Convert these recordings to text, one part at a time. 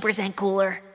20% cooler.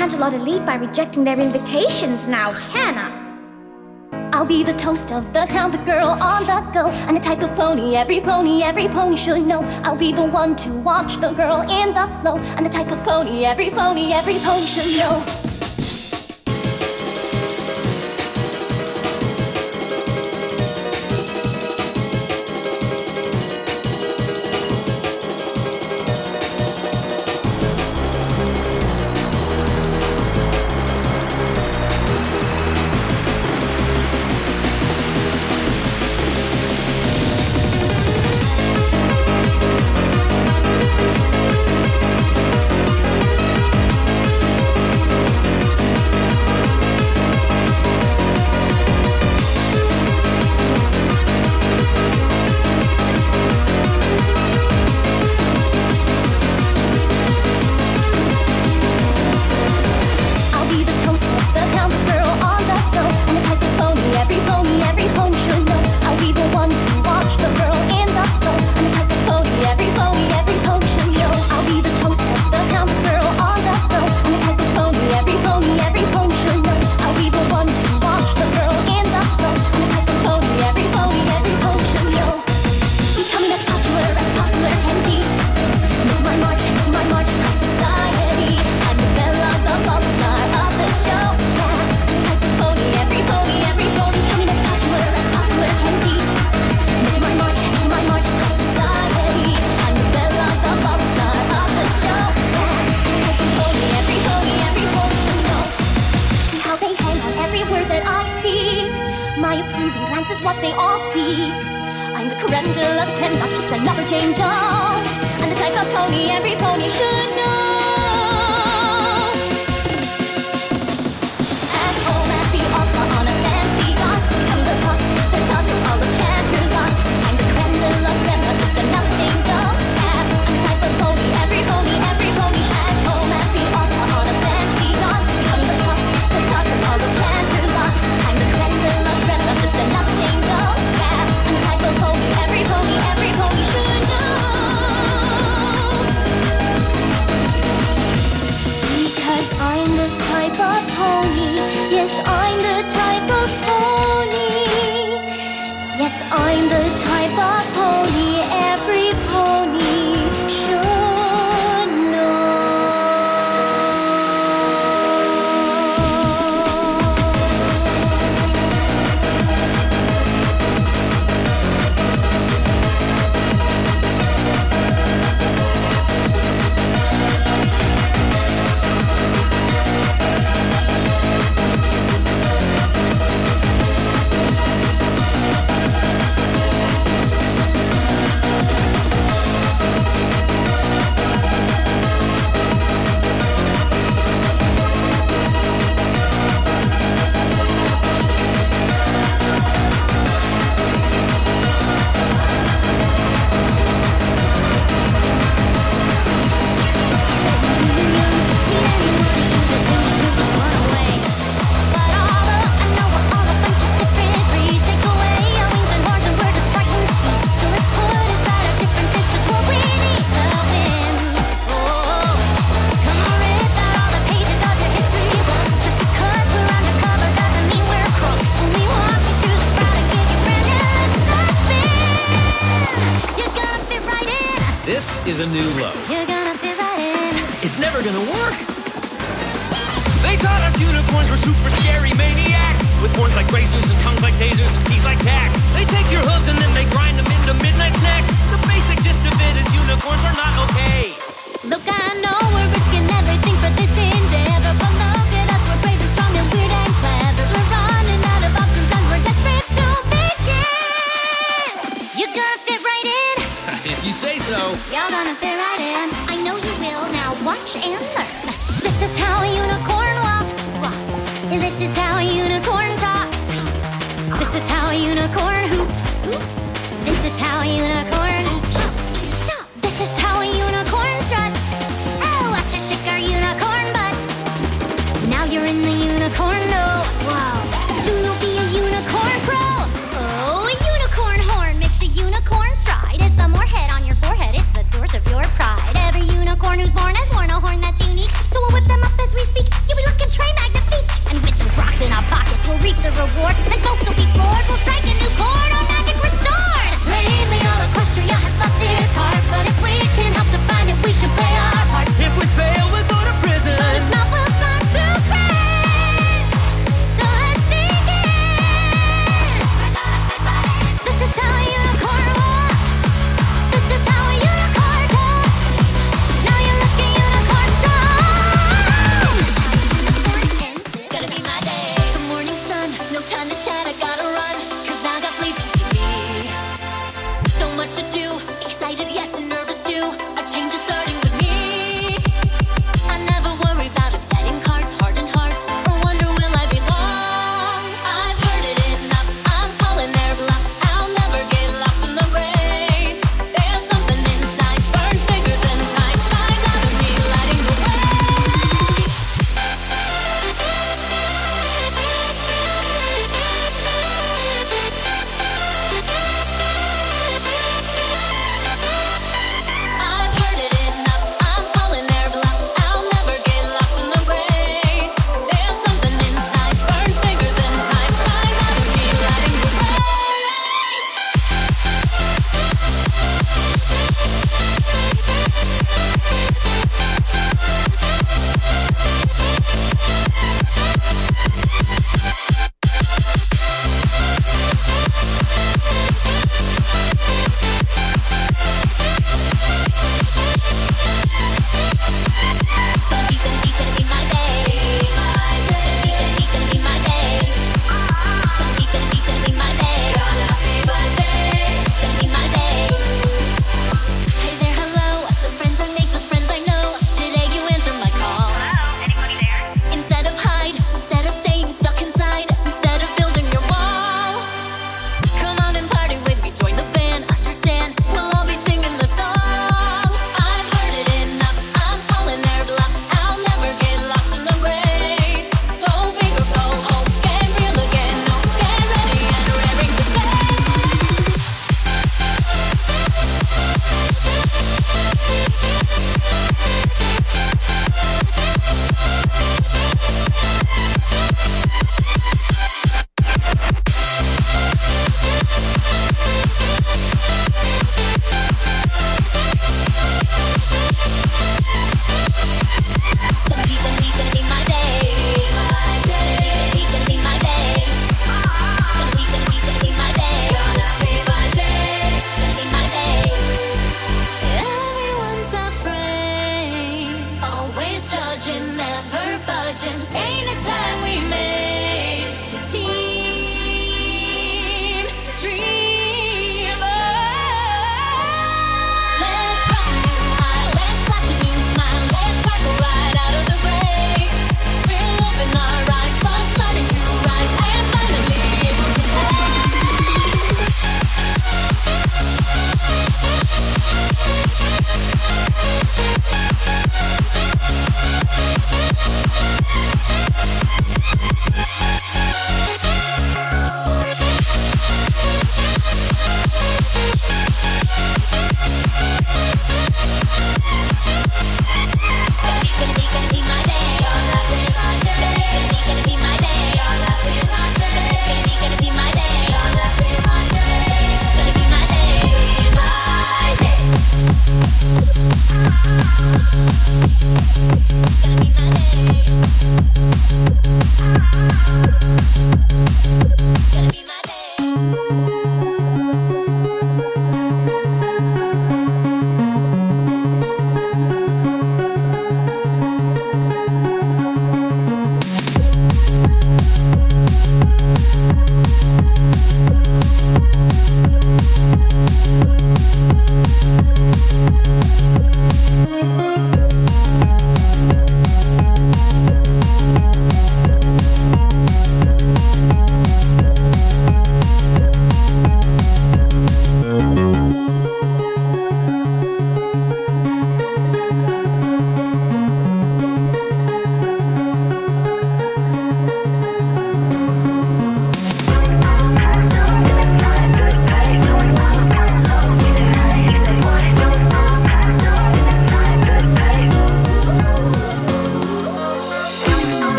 Elite by rejecting their invitations now, can I? I'll be the toast of the town, the girl on the go, and the type of pony every pony, every pony should know. I'll be the one to watch the girl in the flow, and the type of pony every pony, every pony should know. surrender of ten, not just another chain doll. And the type of pony every pony should know. find the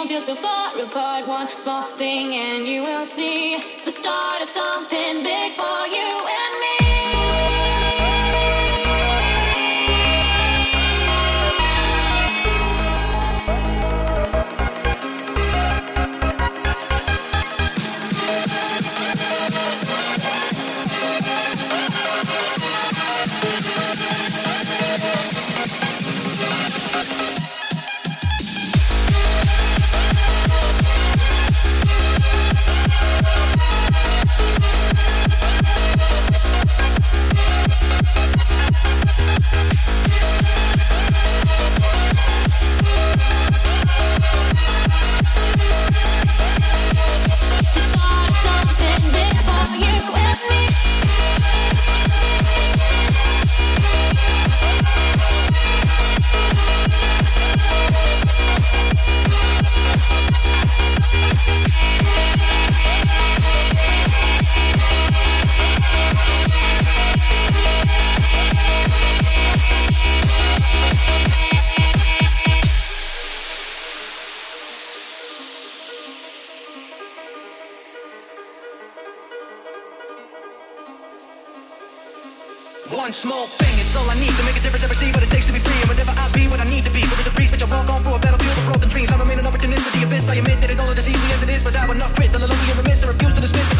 don't feel so far apart. One small thing, and you will see the start of something big for you. small thing, it's all I need to make a difference ever see what it takes to be free. And whenever I be what I need to be, whether the breeze, but I walk on through a battlefield of broken dreams. I remain an opportunist for the abyss. I admit that it all is as easy as it is, without not grit, the lonely and remiss, I refuse to dismiss.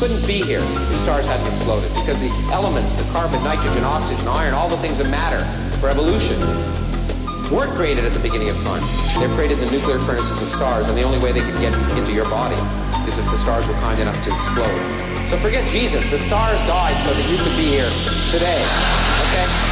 Couldn't be here if stars hadn't exploded because the elements, the carbon, nitrogen, oxygen, iron, all the things that matter for evolution weren't created at the beginning of time. They're created in the nuclear furnaces of stars, and the only way they could get into your body is if the stars were kind enough to explode. So forget Jesus. The stars died so that you could be here today. Okay?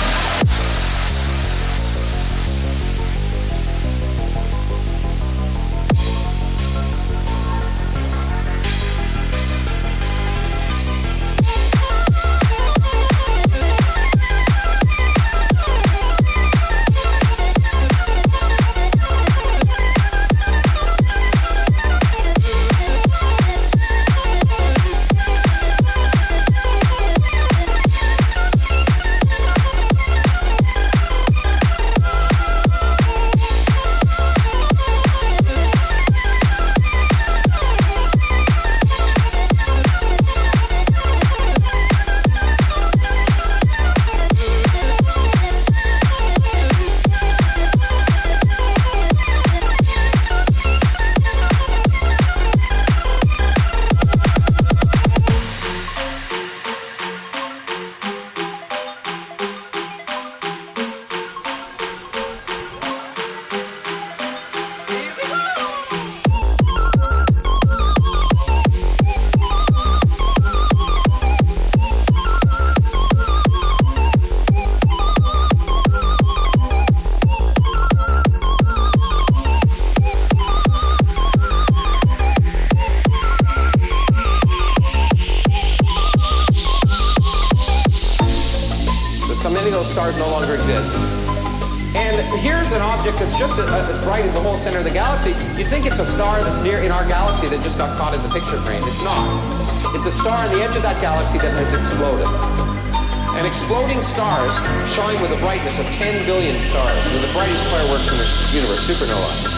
That's near in our galaxy that just got caught in the picture frame. It's not. It's a star on the edge of that galaxy that has exploded. And exploding stars shine with a brightness of 10 billion stars. They're the brightest fireworks in the universe, supernova.